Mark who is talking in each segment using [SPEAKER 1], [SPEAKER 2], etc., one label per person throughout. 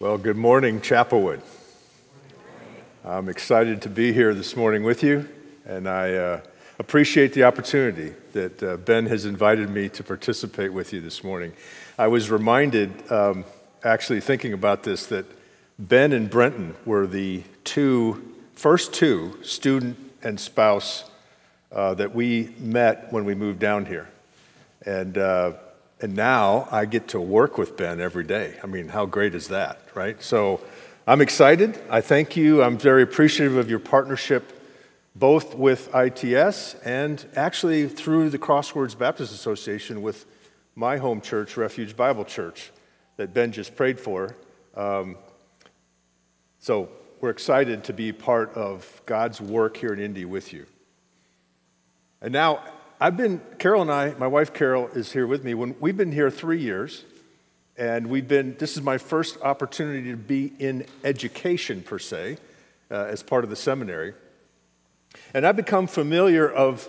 [SPEAKER 1] Well, good morning, Chapelwood. I'm excited to be here this morning with you, and I uh, appreciate the opportunity that uh, Ben has invited me to participate with you this morning. I was reminded, um, actually thinking about this, that Ben and Brenton were the two, first two student and spouse uh, that we met when we moved down here. And uh, and now I get to work with Ben every day. I mean, how great is that, right? So I'm excited. I thank you. I'm very appreciative of your partnership, both with ITS and actually through the Crossroads Baptist Association with my home church, Refuge Bible Church, that Ben just prayed for. Um, so we're excited to be part of God's work here in Indy with you. And now, I've been, Carol and I, my wife Carol is here with me. When, we've been here three years, and we've been, this is my first opportunity to be in education per se, uh, as part of the seminary. And I've become familiar of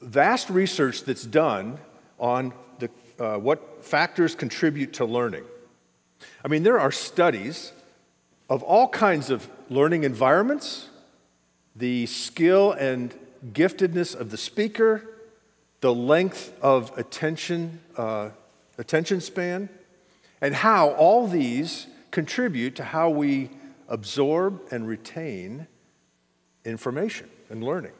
[SPEAKER 1] vast research that's done on the, uh, what factors contribute to learning. I mean, there are studies of all kinds of learning environments, the skill and giftedness of the speaker, the length of attention, uh, attention span, and how all these contribute to how we absorb and retain information and learning.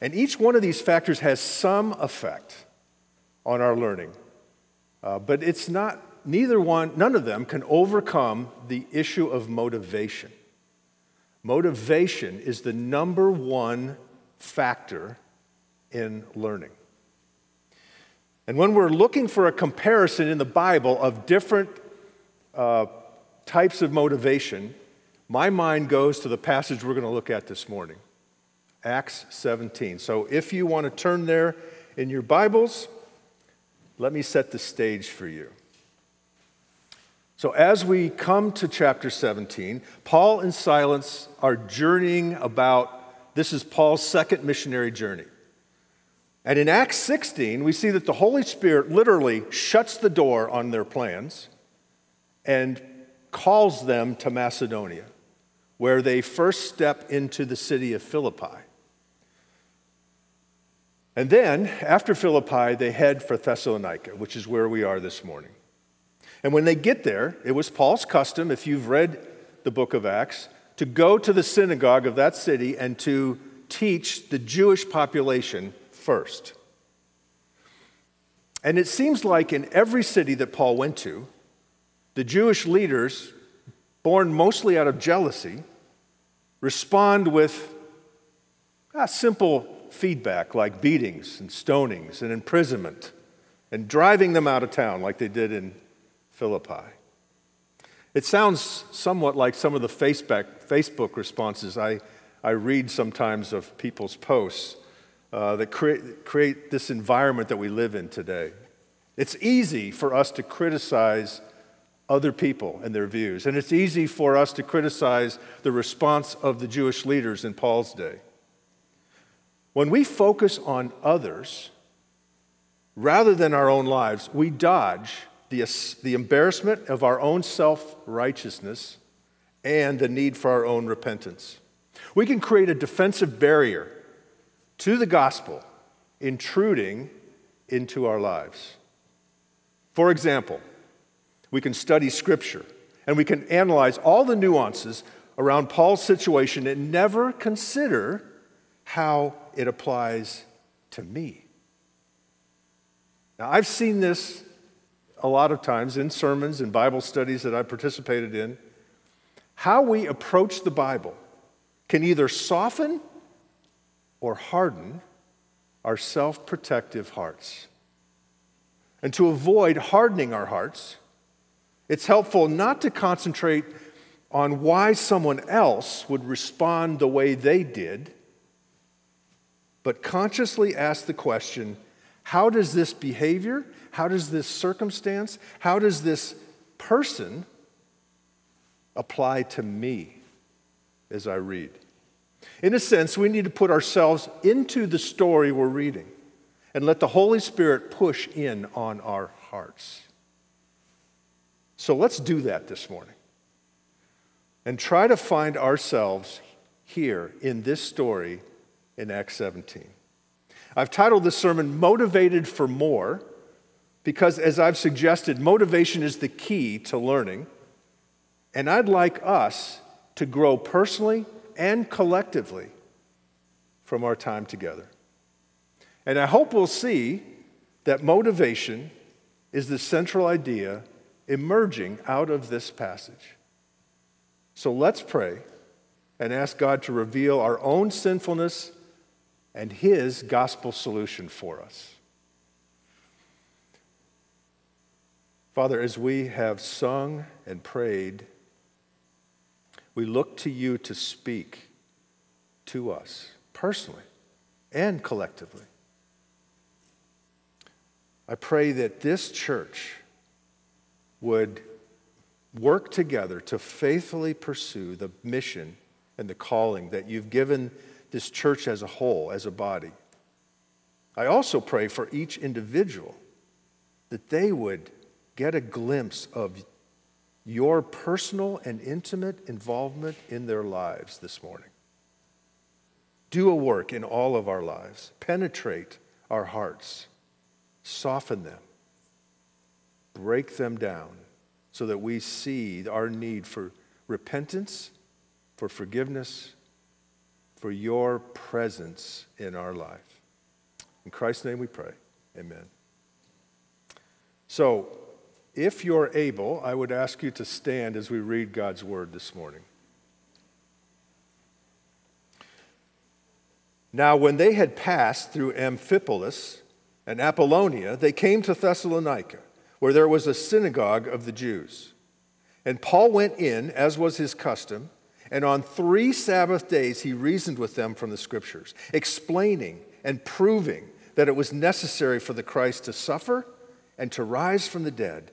[SPEAKER 1] And each one of these factors has some effect on our learning. Uh, but it's not, neither one, none of them can overcome the issue of motivation. Motivation is the number one factor in learning. And when we're looking for a comparison in the Bible of different uh, types of motivation, my mind goes to the passage we're going to look at this morning Acts 17. So if you want to turn there in your Bibles, let me set the stage for you. So, as we come to chapter 17, Paul and Silas are journeying about this is Paul's second missionary journey. And in Acts 16, we see that the Holy Spirit literally shuts the door on their plans and calls them to Macedonia, where they first step into the city of Philippi. And then, after Philippi, they head for Thessalonica, which is where we are this morning. And when they get there, it was Paul's custom, if you've read the book of Acts, to go to the synagogue of that city and to teach the Jewish population first. And it seems like in every city that Paul went to, the Jewish leaders, born mostly out of jealousy, respond with ah, simple feedback like beatings and stonings and imprisonment and driving them out of town like they did in Philippi. It sounds somewhat like some of the Facebook responses I, I read sometimes of people's posts uh, that create, create this environment that we live in today. It's easy for us to criticize other people and their views, and it's easy for us to criticize the response of the Jewish leaders in Paul's day. When we focus on others rather than our own lives, we dodge the, the embarrassment of our own self righteousness and the need for our own repentance. We can create a defensive barrier to the gospel intruding into our lives. For example, we can study scripture and we can analyze all the nuances around Paul's situation and never consider how it applies to me. Now, I've seen this a lot of times in sermons and Bible studies that I participated in, how we approach the Bible can either soften or harden our self protective hearts. And to avoid hardening our hearts, it's helpful not to concentrate on why someone else would respond the way they did, but consciously ask the question how does this behavior how does this circumstance, how does this person apply to me as I read? In a sense, we need to put ourselves into the story we're reading and let the Holy Spirit push in on our hearts. So let's do that this morning and try to find ourselves here in this story in Acts 17. I've titled this sermon Motivated for More because, as I've suggested, motivation is the key to learning. And I'd like us to grow personally and collectively from our time together. And I hope we'll see that motivation is the central idea emerging out of this passage. So let's pray and ask God to reveal our own sinfulness and His gospel solution for us. Father, as we have sung and prayed, we look to you to speak to us personally and collectively. I pray that this church would work together to faithfully pursue the mission and the calling that you've given this church as a whole, as a body. I also pray for each individual that they would get a glimpse of your personal and intimate involvement in their lives this morning. Do a work in all of our lives, penetrate our hearts, soften them, break them down so that we see our need for repentance, for forgiveness, for your presence in our life. In Christ's name we pray. Amen. So, if you're able, I would ask you to stand as we read God's word this morning. Now, when they had passed through Amphipolis and Apollonia, they came to Thessalonica, where there was a synagogue of the Jews. And Paul went in, as was his custom, and on three Sabbath days he reasoned with them from the scriptures, explaining and proving that it was necessary for the Christ to suffer and to rise from the dead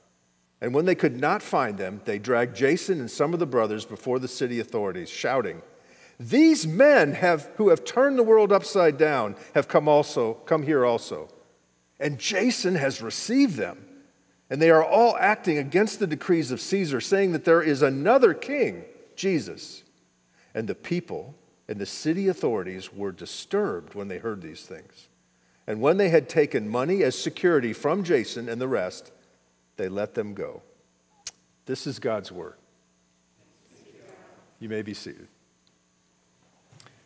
[SPEAKER 1] And when they could not find them, they dragged Jason and some of the brothers before the city authorities, shouting, These men have, who have turned the world upside down have come also, come here also. And Jason has received them. And they are all acting against the decrees of Caesar, saying that there is another king, Jesus. And the people and the city authorities were disturbed when they heard these things. And when they had taken money as security from Jason and the rest, they let them go. This is God's word. You may be seated.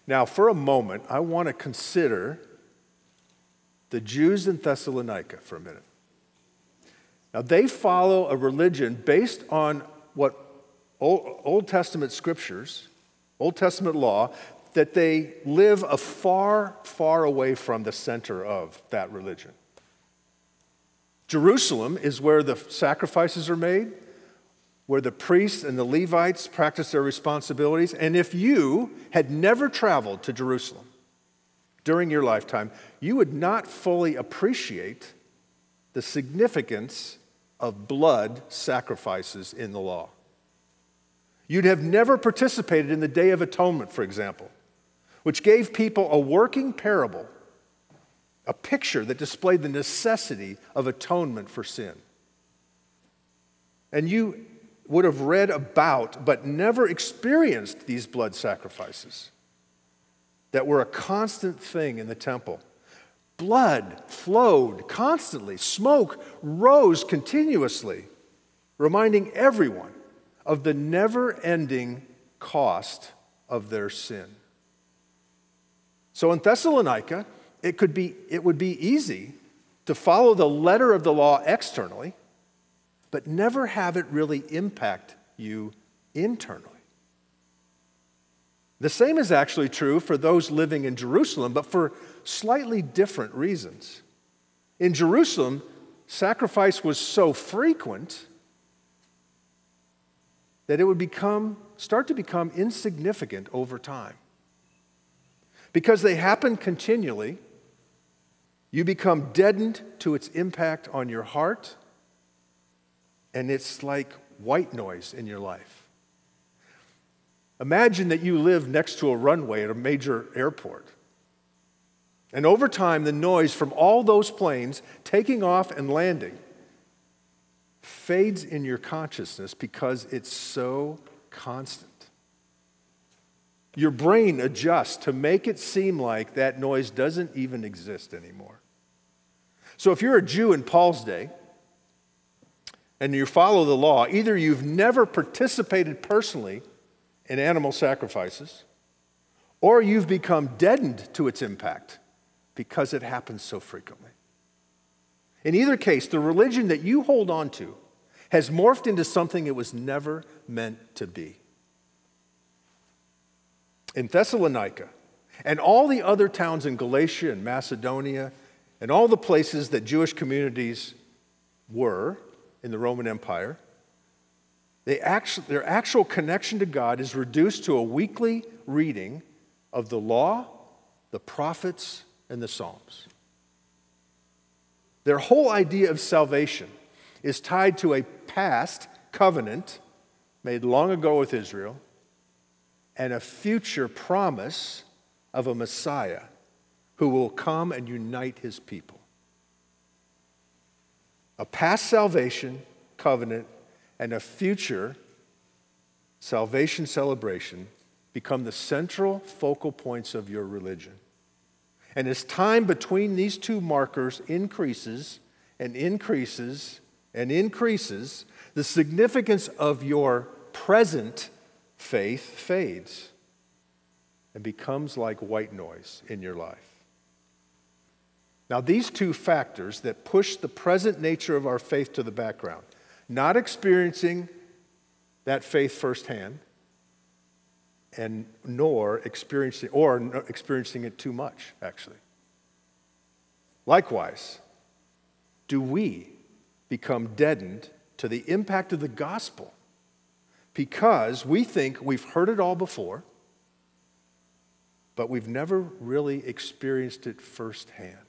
[SPEAKER 1] Now, for a moment, I want to consider the Jews in Thessalonica for a minute. Now, they follow a religion based on what Old Testament scriptures, Old Testament law, that they live a far, far away from the center of that religion. Jerusalem is where the sacrifices are made, where the priests and the Levites practice their responsibilities. And if you had never traveled to Jerusalem during your lifetime, you would not fully appreciate the significance of blood sacrifices in the law. You'd have never participated in the Day of Atonement, for example, which gave people a working parable a picture that displayed the necessity of atonement for sin. And you would have read about, but never experienced these blood sacrifices that were a constant thing in the temple. Blood flowed constantly, smoke rose continuously, reminding everyone of the never ending cost of their sin. So in Thessalonica, it, could be, it would be easy to follow the letter of the law externally, but never have it really impact you internally. The same is actually true for those living in Jerusalem, but for slightly different reasons. In Jerusalem, sacrifice was so frequent that it would become, start to become insignificant over time. Because they happen continually, you become deadened to its impact on your heart, and it's like white noise in your life. Imagine that you live next to a runway at a major airport. And over time, the noise from all those planes taking off and landing fades in your consciousness because it's so constant. Your brain adjusts to make it seem like that noise doesn't even exist anymore. So if you're a Jew in Paul's day and you follow the law, either you've never participated personally in animal sacrifices, or you've become deadened to its impact because it happens so frequently. In either case, the religion that you hold on to has morphed into something it was never meant to be. In Thessalonica and all the other towns in Galatia and Macedonia and all the places that Jewish communities were in the Roman Empire, they actually, their actual connection to God is reduced to a weekly reading of the law, the prophets, and the Psalms. Their whole idea of salvation is tied to a past covenant made long ago with Israel and a future promise of a Messiah who will come and unite his people. A past salvation covenant and a future salvation celebration become the central focal points of your religion. And as time between these two markers increases and increases and increases, the significance of your present faith fades and becomes like white noise in your life. Now, these two factors that push the present nature of our faith to the background, not experiencing that faith firsthand, and nor experiencing or experiencing it too much actually. Likewise do we become deadened to the impact of the gospel because we think we've heard it all before but we've never really experienced it firsthand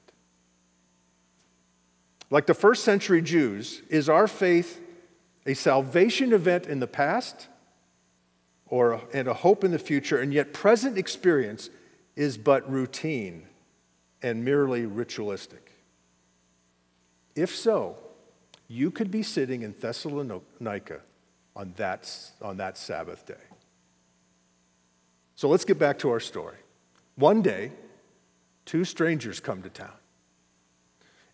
[SPEAKER 1] like the first century jews is our faith a salvation event in the past or and a hope in the future, and yet present experience is but routine and merely ritualistic. If so, you could be sitting in Thessalonica on that, on that Sabbath day. So let's get back to our story. One day, two strangers come to town.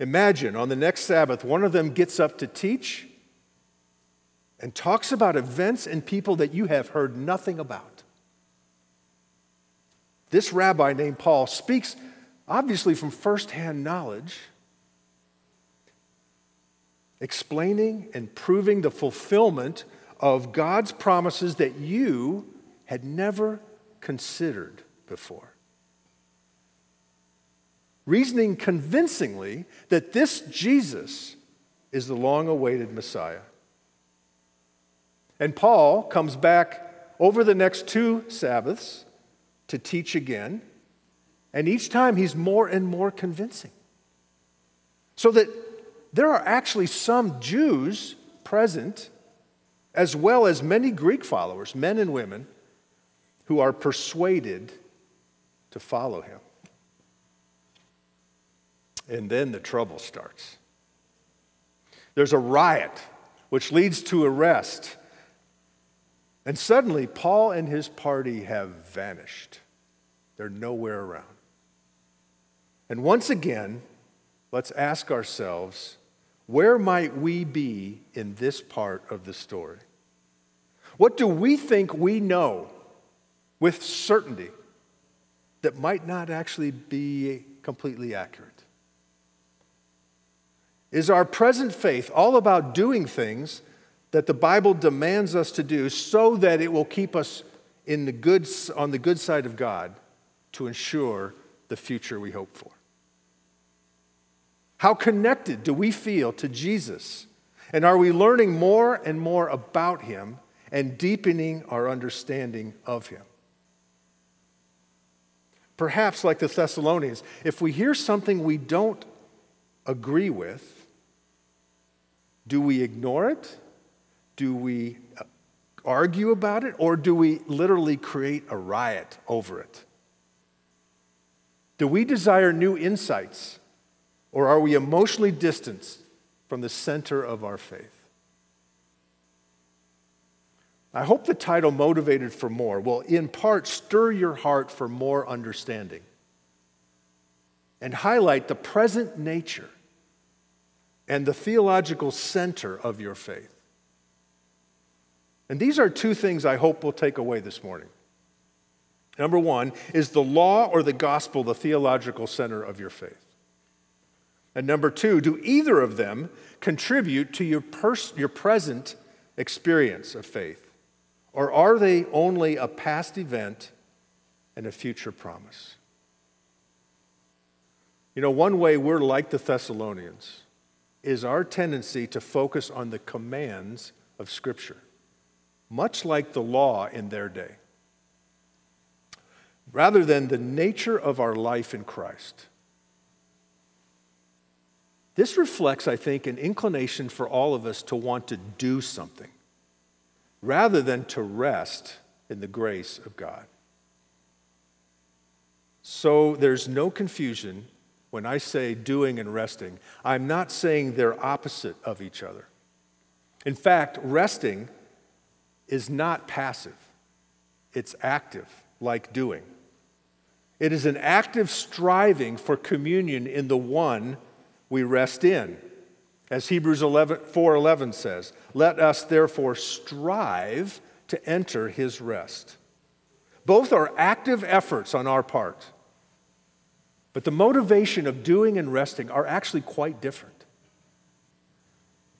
[SPEAKER 1] Imagine on the next Sabbath, one of them gets up to teach and talks about events and people that you have heard nothing about. This rabbi named Paul speaks obviously from firsthand knowledge, explaining and proving the fulfillment of God's promises that you had never considered before. Reasoning convincingly that this Jesus is the long awaited Messiah. And Paul comes back over the next two Sabbaths to teach again. And each time he's more and more convincing. So that there are actually some Jews present, as well as many Greek followers, men and women, who are persuaded to follow him. And then the trouble starts. There's a riot, which leads to arrest and suddenly, Paul and his party have vanished. They're nowhere around. And once again, let's ask ourselves where might we be in this part of the story? What do we think we know with certainty that might not actually be completely accurate? Is our present faith all about doing things that the Bible demands us to do so that it will keep us in the good, on the good side of God to ensure the future we hope for. How connected do we feel to Jesus? And are we learning more and more about him and deepening our understanding of Him. Perhaps, like the Thessalonians, if we hear something we don't agree with, do we ignore it? Do we uh, argue about it? Or do we literally create a riot over it? Do we desire new insights? Or are we emotionally distanced from the center of our faith? I hope the title, Motivated for More, will in part stir your heart for more understanding and highlight the present nature and the theological center of your faith. And these are two things I hope we'll take away this morning. Number one, is the law or the gospel the theological center of your faith? And number two, do either of them contribute to your, pers- your present experience of faith? Or are they only a past event and a future promise? You know, one way we're like the Thessalonians is our tendency to focus on the commands of Scripture, much like the law in their day, rather than the nature of our life in Christ. This reflects, I think, an inclination for all of us to want to do something rather than to rest in the grace of God. So there's no confusion when I say doing and resting. I'm not saying they're opposite of each other. In fact, resting is not passive, it's active, like doing. It is an active striving for communion in the one we rest in. As Hebrews 11, 4:11 says, "Let us therefore strive to enter his rest." Both are active efforts on our part. But the motivation of doing and resting are actually quite different.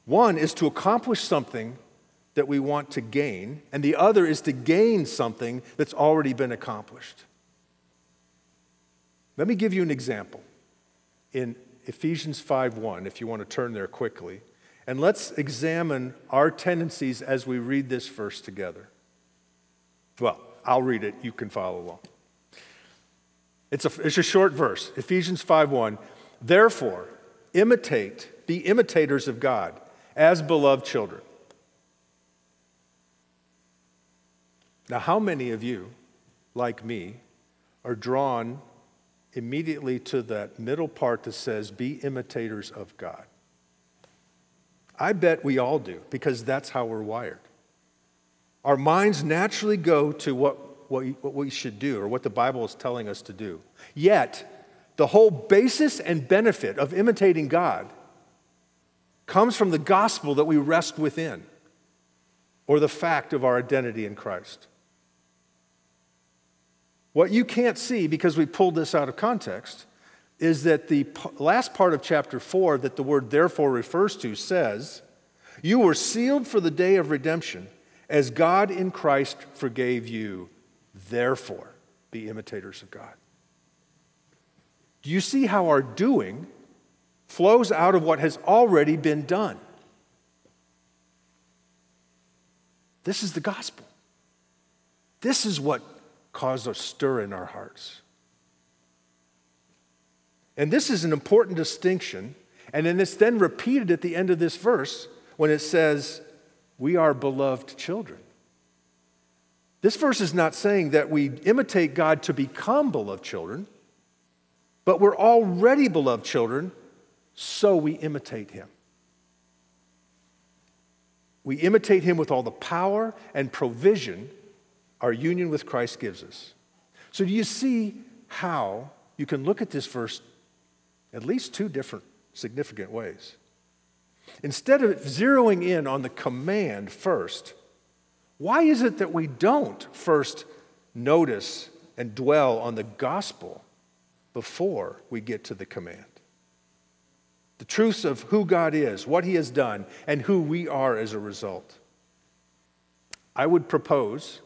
[SPEAKER 1] One is to accomplish something that we want to gain, and the other is to gain something that's already been accomplished. Let me give you an example. In Ephesians 5:1 if you want to turn there quickly. And let's examine our tendencies as we read this verse together. Well, I'll read it, you can follow along. It's a, it's a short verse, Ephesians 5:1. Therefore, imitate, be imitators of God as beloved children. Now, how many of you, like me, are drawn immediately to that middle part that says, Be imitators of God. I bet we all do, because that's how we're wired. Our minds naturally go to what, what, we should do or what the Bible is telling us to do. Yet, the whole basis and benefit of imitating God comes from the gospel that we rest within or the fact of our identity in Christ. What you can't see, because we pulled this out of context, is that the last part of chapter 4 that the word therefore refers to says, You were sealed for the day of redemption, as God in Christ forgave you. Therefore, be imitators of God. Do you see how our doing flows out of what has already been done? This is the gospel. This is what cause a stir in our hearts. And this is an important distinction. And then it's then repeated at the end of this verse when it says, We are beloved children. This verse is not saying that we imitate God to become beloved children, but we're already beloved children, so we imitate Him. We imitate Him with all the power and provision our union with Christ gives us. So, do you see how you can look at this verse at least two different significant ways? Instead of zeroing in on the command first, why is it that we don't first notice and dwell on the gospel before we get to the command? The truths of who God is, what He has done, and who we are as a result. I would propose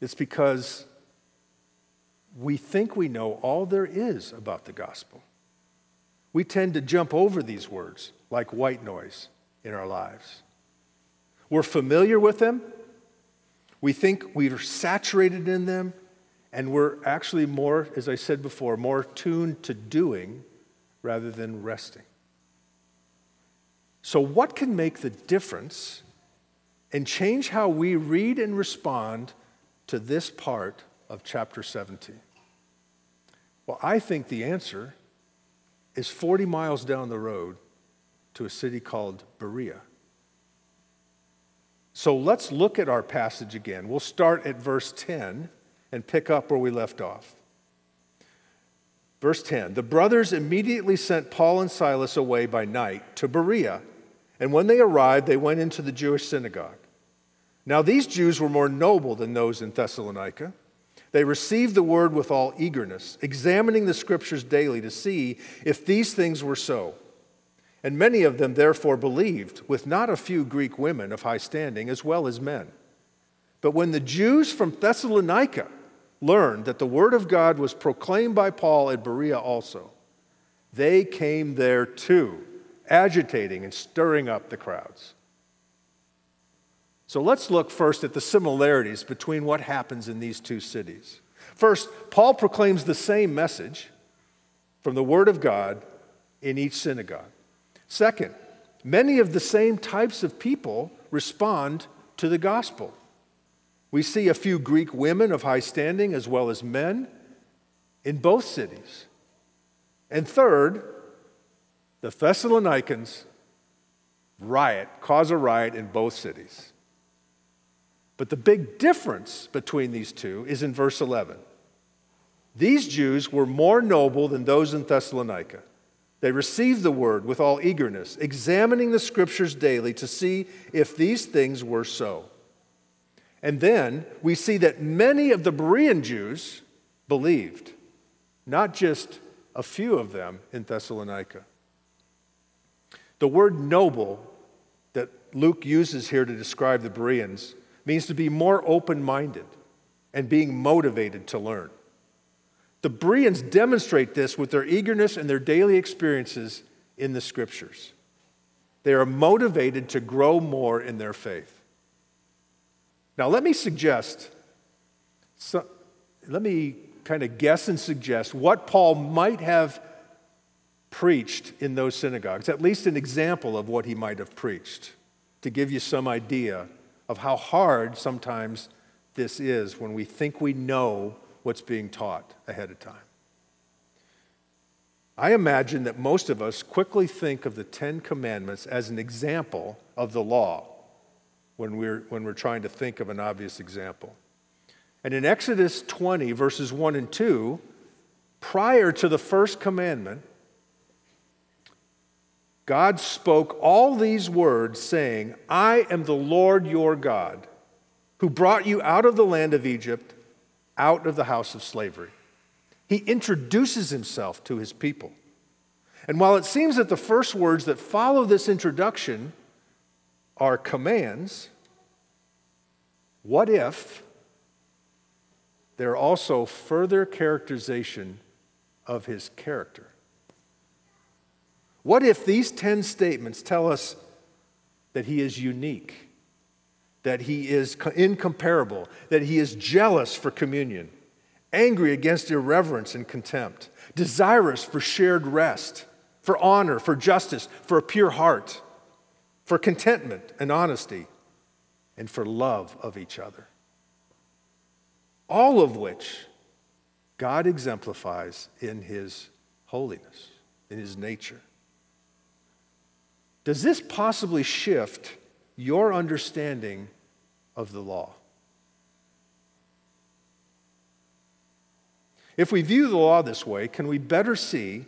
[SPEAKER 1] it's because we think we know all there is about the gospel. We tend to jump over these words like white noise in our lives. We're familiar with them. We think we're saturated in them, and we're actually more, as I said before, more tuned to doing rather than resting. So, what can make the difference and change how we read and respond to this part of chapter 17? Well, I think the answer is 40 miles down the road to a city called Berea. So let's look at our passage again. We'll start at verse 10 and pick up where we left off. Verse 10 The brothers immediately sent Paul and Silas away by night to Berea, and when they arrived, they went into the Jewish synagogue. Now, these Jews were more noble than those in Thessalonica. They received the word with all eagerness, examining the scriptures daily to see if these things were so. And many of them therefore believed, with not a few Greek women of high standing, as well as men. But when the Jews from Thessalonica learned that the word of God was proclaimed by Paul at Berea also, they came there too, agitating and stirring up the crowds. So let's look first at the similarities between what happens in these two cities. First, Paul proclaims the same message from the Word of God in each synagogue. Second, many of the same types of people respond to the gospel. We see a few Greek women of high standing as well as men in both cities. And third, the Thessalonians riot, cause a riot in both cities. But the big difference between these two is in verse 11. These Jews were more noble than those in Thessalonica. They received the word with all eagerness, examining the scriptures daily to see if these things were so. And then we see that many of the Berean Jews believed, not just a few of them in Thessalonica. The word noble that Luke uses here to describe the Bereans means to be more open minded and being motivated to learn. The Bereans demonstrate this with their eagerness and their daily experiences in the scriptures. They are motivated to grow more in their faith. Now, let me suggest, so, let me kind of guess and suggest what Paul might have preached in those synagogues, at least an example of what he might have preached, to give you some idea of how hard sometimes this is when we think we know what's being taught ahead of time. I imagine that most of us quickly think of the Ten Commandments as an example of the law when we're, when we're trying to think of an obvious example. And in Exodus 20, verses 1 and 2, prior to the first commandment, God spoke all these words, saying, I am the Lord your God, who brought you out of the land of Egypt, out of the house of slavery. He introduces himself to his people. And while it seems that the first words that follow this introduction are commands, what if they're also further characterization of his character? What if these 10 statements tell us that he is unique, that he is incomparable, that he is jealous for communion, angry against irreverence and contempt, desirous for shared rest, for honor, for justice, for a pure heart, for contentment and honesty, and for love of each other? All of which God exemplifies in his holiness, in his nature. Does this possibly shift your understanding of the law? If we view the law this way, can we better see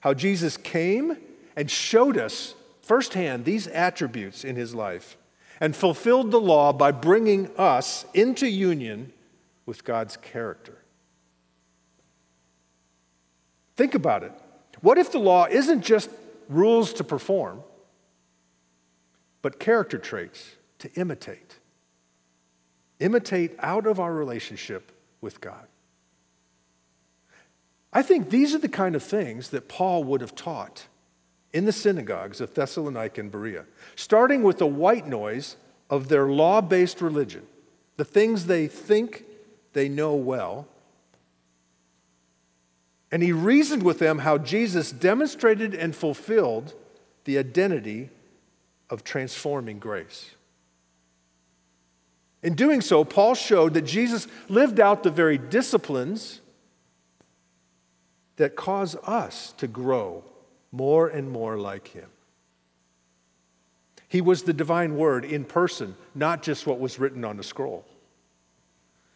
[SPEAKER 1] how Jesus came and showed us firsthand these attributes in his life and fulfilled the law by bringing us into union with God's character? Think about it. What if the law isn't just rules to perform? But character traits to imitate. Imitate out of our relationship with God. I think these are the kind of things that Paul would have taught in the synagogues of Thessalonica and Berea, starting with the white noise of their law based religion, the things they think they know well. And he reasoned with them how Jesus demonstrated and fulfilled the identity of transforming grace. In doing so, Paul showed that Jesus lived out the very disciplines that cause us to grow more and more like him. He was the divine word in person, not just what was written on the scroll.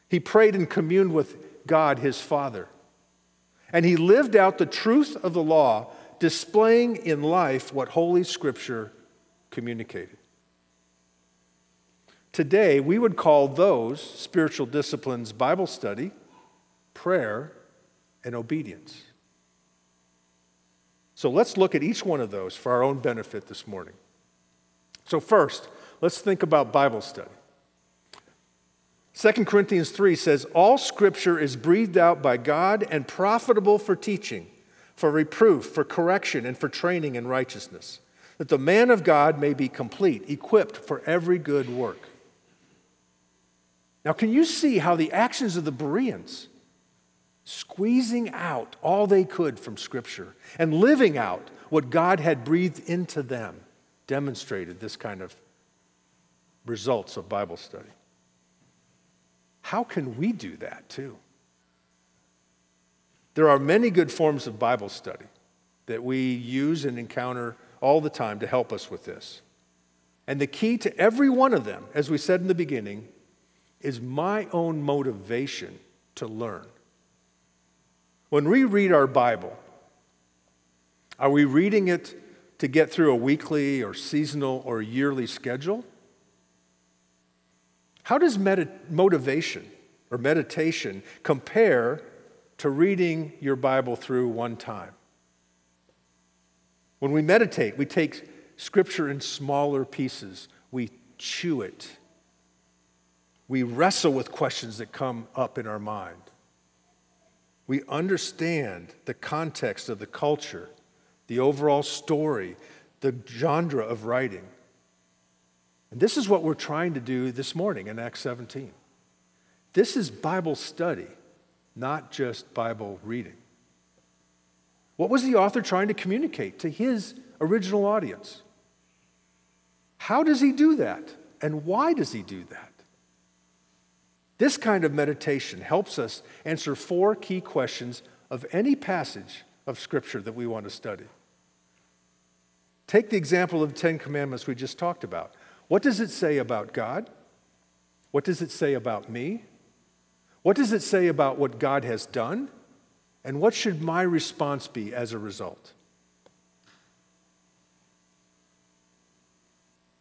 [SPEAKER 1] He prayed and communed with God, his Father. And he lived out the truth of the law, displaying in life what Holy Scripture communicated. Today, we would call those spiritual disciplines Bible study, prayer, and obedience. So let's look at each one of those for our own benefit this morning. So, first, let's think about Bible study. 2 Corinthians 3 says, All scripture is breathed out by God and profitable for teaching, for reproof, for correction, and for training in righteousness, that the man of God may be complete, equipped for every good work. Now, can you see how the actions of the Bereans, squeezing out all they could from Scripture and living out what God had breathed into them, demonstrated this kind of results of Bible study. How can we do that too? There are many good forms of Bible study that we use and encounter all the time to help us with this. And the key to every one of them, as we said in the beginning, is my own motivation to learn. When we read our Bible, are we reading it to get through a weekly or seasonal or yearly schedule? How does med- motivation or meditation compare to reading your Bible through one time? When we meditate, we take scripture in smaller pieces, we chew it, we wrestle with questions that come up in our mind. We understand the context of the culture the overall story, the genre of writing. And this is what we're trying to do this morning in Acts 17. This is Bible study, not just Bible reading. What was the author trying to communicate to his original audience? How does he do that? And why does he do that? This kind of meditation helps us answer four key questions of any passage of Scripture that we want to study. Take the example of the Ten Commandments we just talked about. What does it say about God? What does it say about me? What does it say about what God has done? And what should my response be as a result?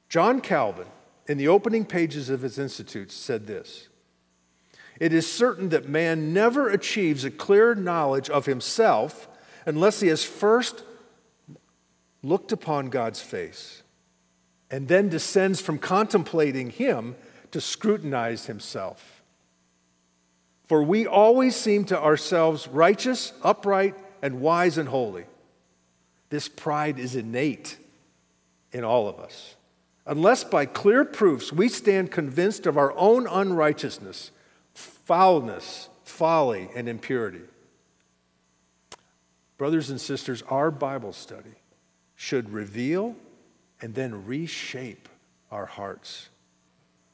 [SPEAKER 1] John Calvin, in the opening pages of his Institutes, said this It is certain that man never achieves a clear knowledge of himself unless he has first looked upon God's face and then descends from contemplating Him to scrutinize Himself. For we always seem to ourselves righteous, upright, and wise and holy. This pride is innate in all of us. Unless by clear proofs we stand convinced of our own unrighteousness, foulness, folly, and impurity. Brothers and sisters, our Bible study should reveal and then reshape our hearts.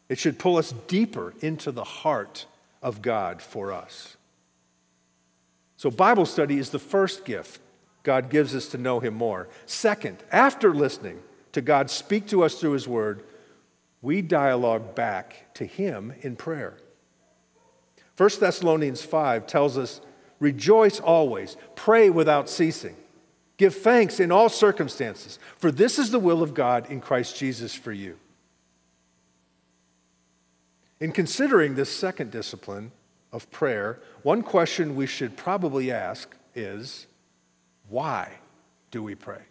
[SPEAKER 1] It should pull us deeper into the heart of God for us. So, Bible study is the first gift God gives us to know Him more. Second, after listening to God speak to us through His Word, we dialogue back to Him in prayer. 1 Thessalonians 5 tells us, Rejoice always, pray without ceasing. Give thanks in all circumstances, for this is the will of God in Christ Jesus for you. In considering this second discipline of prayer, one question we should probably ask is why do we pray?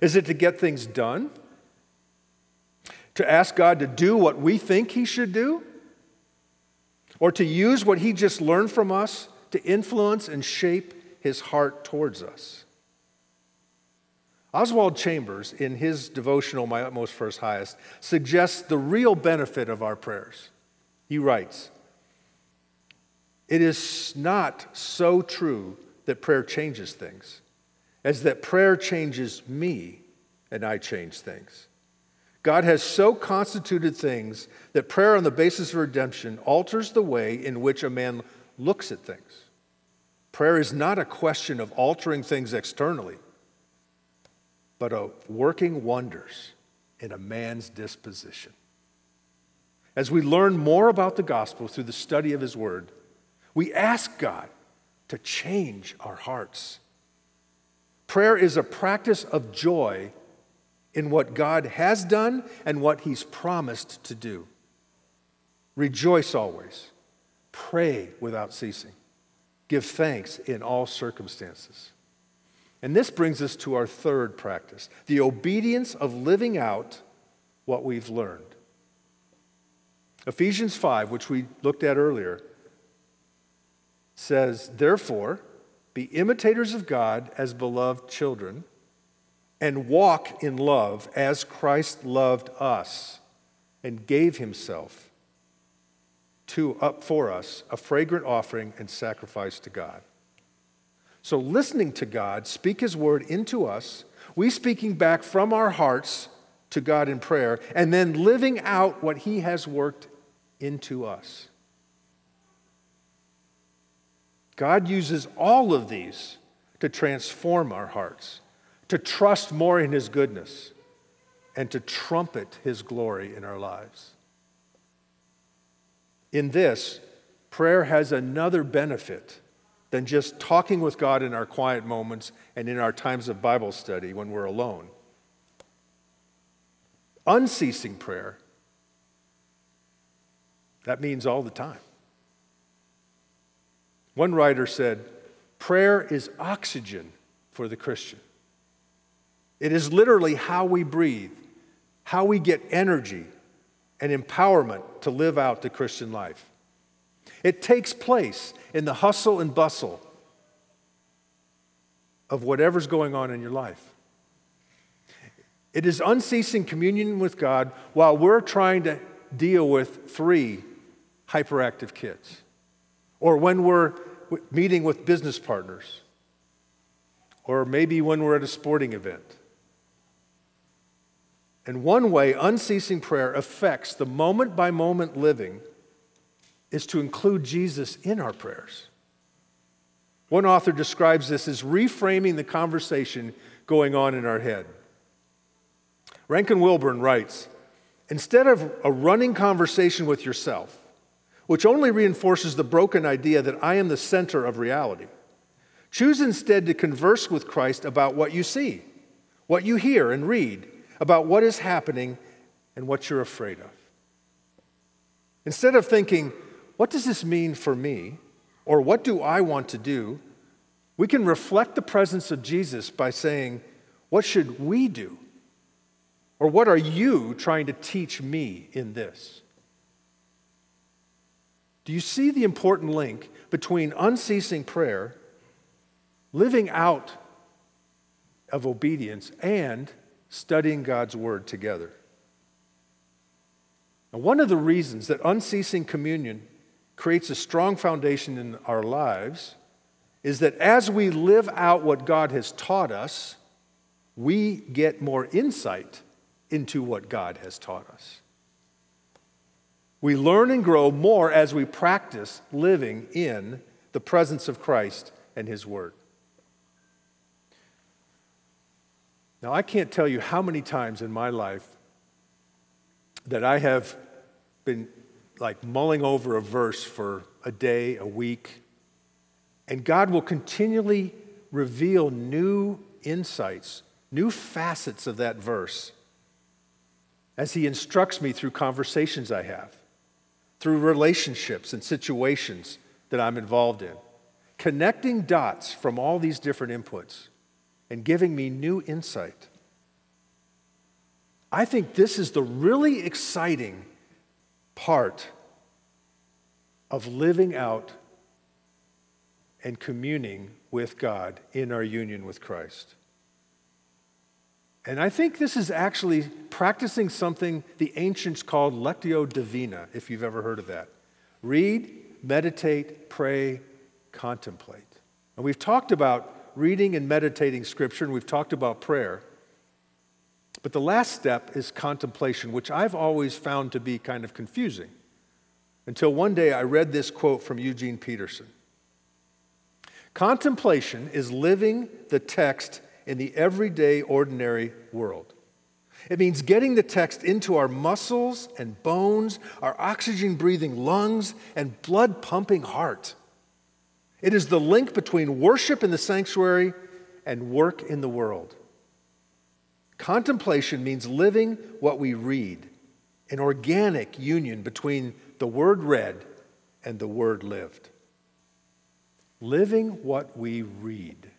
[SPEAKER 1] Is it to get things done? To ask God to do what we think He should do? Or to use what He just learned from us to influence and shape his heart towards us. Oswald Chambers, in his devotional, My Utmost for His Highest, suggests the real benefit of our prayers. He writes It is not so true that prayer changes things as that prayer changes me and I change things. God has so constituted things that prayer on the basis of redemption alters the way in which a man looks at things. Prayer is not a question of altering things externally, but of working wonders in a man's disposition. As we learn more about the gospel through the study of his word, we ask God to change our hearts. Prayer is a practice of joy in what God has done and what he's promised to do. Rejoice always. Pray without ceasing. Give thanks in all circumstances. And this brings us to our third practice the obedience of living out what we've learned. Ephesians 5, which we looked at earlier, says, Therefore, be imitators of God as beloved children, and walk in love as Christ loved us and gave himself to, up for us a fragrant offering and sacrifice to God. So, listening to God speak his word into us, we speaking back from our hearts to God in prayer, and then living out what he has worked into us. God uses all of these to transform our hearts, to trust more in His goodness, and to trumpet His glory in our lives. In this, prayer has another benefit than just talking with God in our quiet moments and in our times of Bible study when we're alone. Unceasing prayer, that means all the time. One writer said, Prayer is oxygen for the Christian. It is literally how we breathe, how we get energy and empowerment to live out the Christian life. It takes place in the hustle and bustle of whatever's going on in your life. It is unceasing communion with God while we're trying to deal with three hyperactive kids or when we're meeting with business partners, or maybe when we're at a sporting event. And one way unceasing prayer affects the moment by moment living is to include Jesus in our prayers. One author describes this as reframing the conversation going on in our head. Rankin Wilbourne writes Instead of a running conversation with yourself, which only reinforces the broken idea that I am the center of reality. Choose instead to converse with Christ about what you see, what you hear and read, about what is happening and what you're afraid of. Instead of thinking, what does this mean for me? Or what do I want to do? We can reflect the presence of Jesus by saying, what should we do? Or what are you trying to teach me in this? Do you see the important link between unceasing prayer, living out of obedience, and studying God's Word together? Now, one of the reasons that unceasing communion creates a strong foundation in our lives is that as we live out what God has taught us, we get more insight into what God has taught us. We learn and grow more as we practice living in the presence of Christ and His Word. Now, I can't tell you how many times in my life that I have been like mulling over a verse for a day, a week, and God will continually reveal new insights, new facets of that verse as He instructs me through conversations I have through relationships and situations that I'm involved in, connecting dots from all these different inputs and giving me new insight. I think this is the really exciting part of living out and communing with God in our union with Christ. And I think this is actually practicing something the ancients called lectio divina, if you've ever heard of that. Read, meditate, pray, contemplate. And we've talked about reading and meditating scripture, and we've talked about prayer. But the last step is contemplation, which I've always found to be kind of confusing. Until one day I read this quote from Eugene Peterson Contemplation is living the text in the everyday, ordinary world. It means getting the text into our muscles and bones, our oxygen breathing lungs, and blood pumping heart. It is the link between worship in the sanctuary and work in the world. Contemplation means living what we read, an organic union between the word read and the word lived. Living what we read.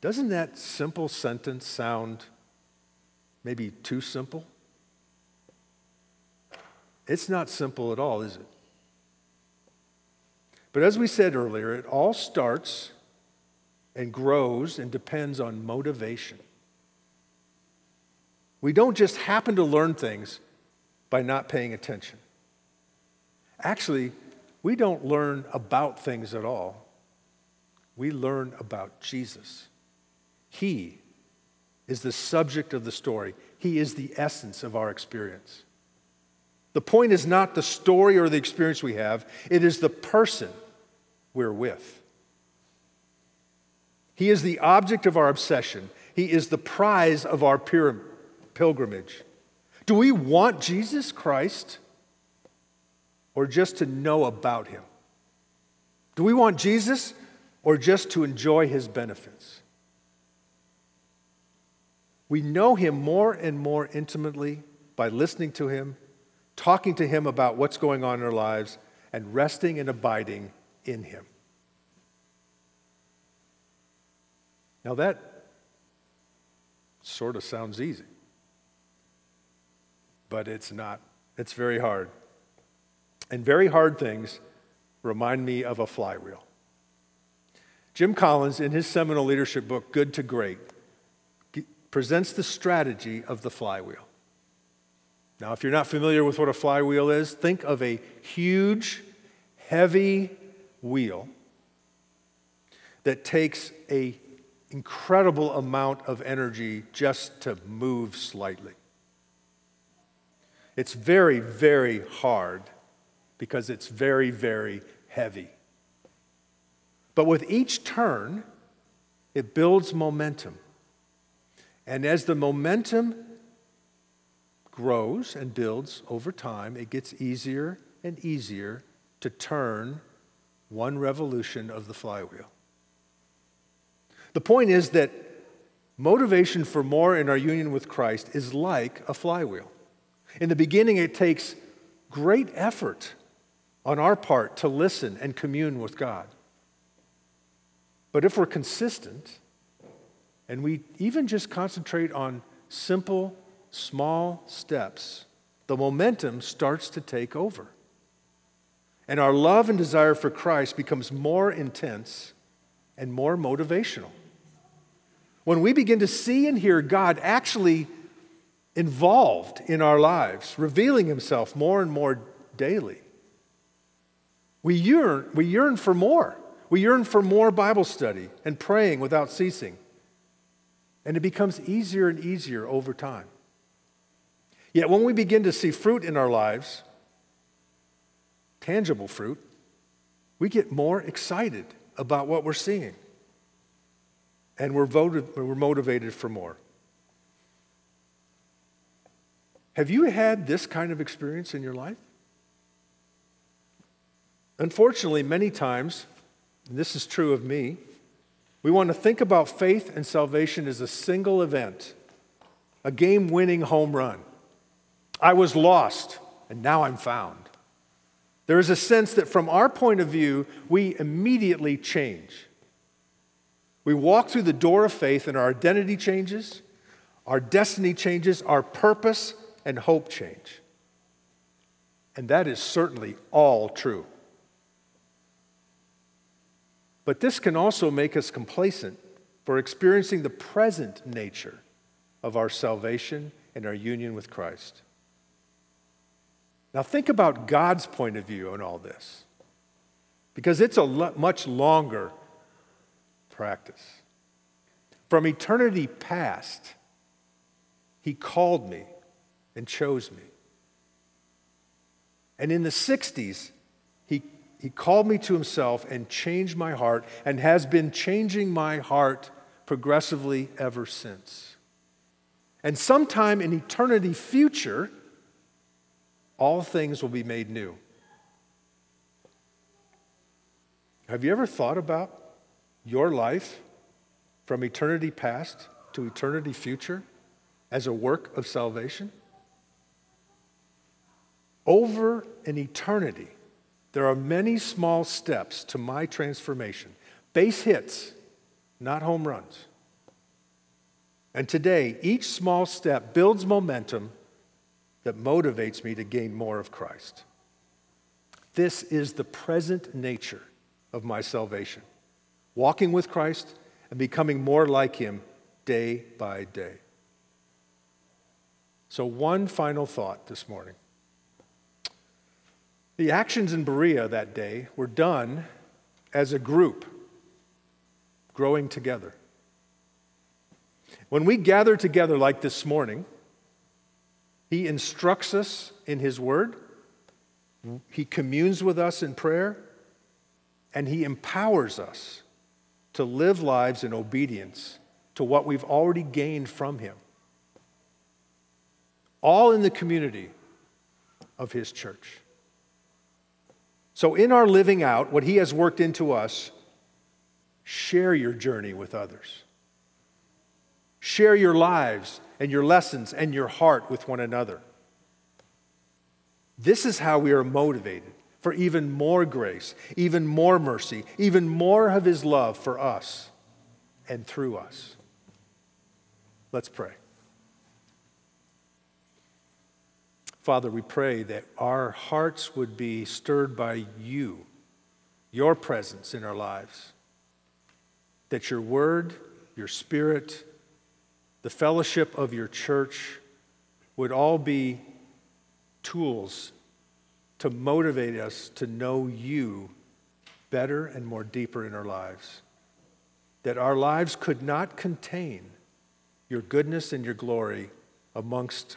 [SPEAKER 1] Doesn't that simple sentence sound maybe too simple? It's not simple at all, is it? But as we said earlier, it all starts and grows and depends on motivation. We don't just happen to learn things by not paying attention. Actually, we don't learn about things at all. We learn about Jesus. He is the subject of the story, He is the essence of our experience. The point is not the story or the experience we have, it is the person we're with. He is the object of our obsession, He is the prize of our pilgrimage. Do we want Jesus Christ or just to know about Him? Do we want Jesus or just to enjoy His benefits? We know him more and more intimately by listening to him, talking to him about what's going on in our lives, and resting and abiding in him. Now, that sort of sounds easy, but it's not. It's very hard. And very hard things remind me of a flywheel. Jim Collins, in his seminal leadership book, Good to Great, presents the strategy of the flywheel. Now, if you're not familiar with what a flywheel is, think of a huge, heavy wheel that takes an incredible amount of energy just to move slightly. It's very, very hard because it's very, very heavy. But with each turn, it builds momentum. And as the momentum grows and builds over time, it gets easier and easier to turn one revolution of the flywheel. The point is that motivation for more in our union with Christ is like a flywheel. In the beginning, it takes great effort on our part to listen and commune with God. But if we're consistent, and we even just concentrate on simple, small steps, the momentum starts to take over. And our love and desire for Christ becomes more intense and more motivational. When we begin to see and hear God actually involved in our lives, revealing himself more and more daily, we yearn, we yearn for more. We yearn for more Bible study and praying without ceasing. And it becomes easier and easier over time. Yet when we begin to see fruit in our lives, tangible fruit, we get more excited about what we're seeing. And we're, voted, we're motivated for more. Have you had this kind of experience in your life? Unfortunately, many times, and this is true of me, we want to think about faith and salvation as a single event, a game winning home run. I was lost, and now I'm found. There is a sense that from our point of view, we immediately change. We walk through the door of faith, and our identity changes, our destiny changes, our purpose and hope change. And that is certainly all true. But this can also make us complacent for experiencing the present nature of our salvation and our union with Christ. Now, think about God's point of view on all this, because it's a much longer practice. From eternity past, He called me and chose me. And in the 60s, he, he called me to himself and changed my heart and has been changing my heart progressively ever since. And sometime in eternity future, all things will be made new. Have you ever thought about your life from eternity past to eternity future as a work of salvation? Over an eternity, there are many small steps to my transformation. Base hits, not home runs. And today, each small step builds momentum that motivates me to gain more of Christ. This is the present nature of my salvation walking with Christ and becoming more like Him day by day. So, one final thought this morning. The actions in Berea that day were done as a group, growing together. When we gather together like this morning, He instructs us in His Word, He communes with us in prayer, and He empowers us to live lives in obedience to what we've already gained from Him. All in the community of His church. So, in our living out what He has worked into us, share your journey with others. Share your lives and your lessons and your heart with one another. This is how we are motivated for even more grace, even more mercy, even more of His love for us and through us. Let's pray. Father, we pray that our hearts would be stirred by you, your presence in our lives, that your word, your spirit, the fellowship of your church would all be tools to motivate us to know you better and more deeper in our lives. That our lives could not contain your goodness and your glory amongst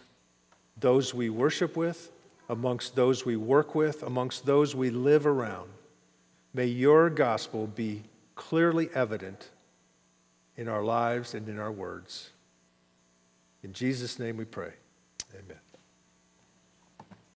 [SPEAKER 1] those we worship with, amongst those we work with, amongst those we live around. May your gospel be clearly evident in our lives and in our words. In Jesus' name we pray. Amen.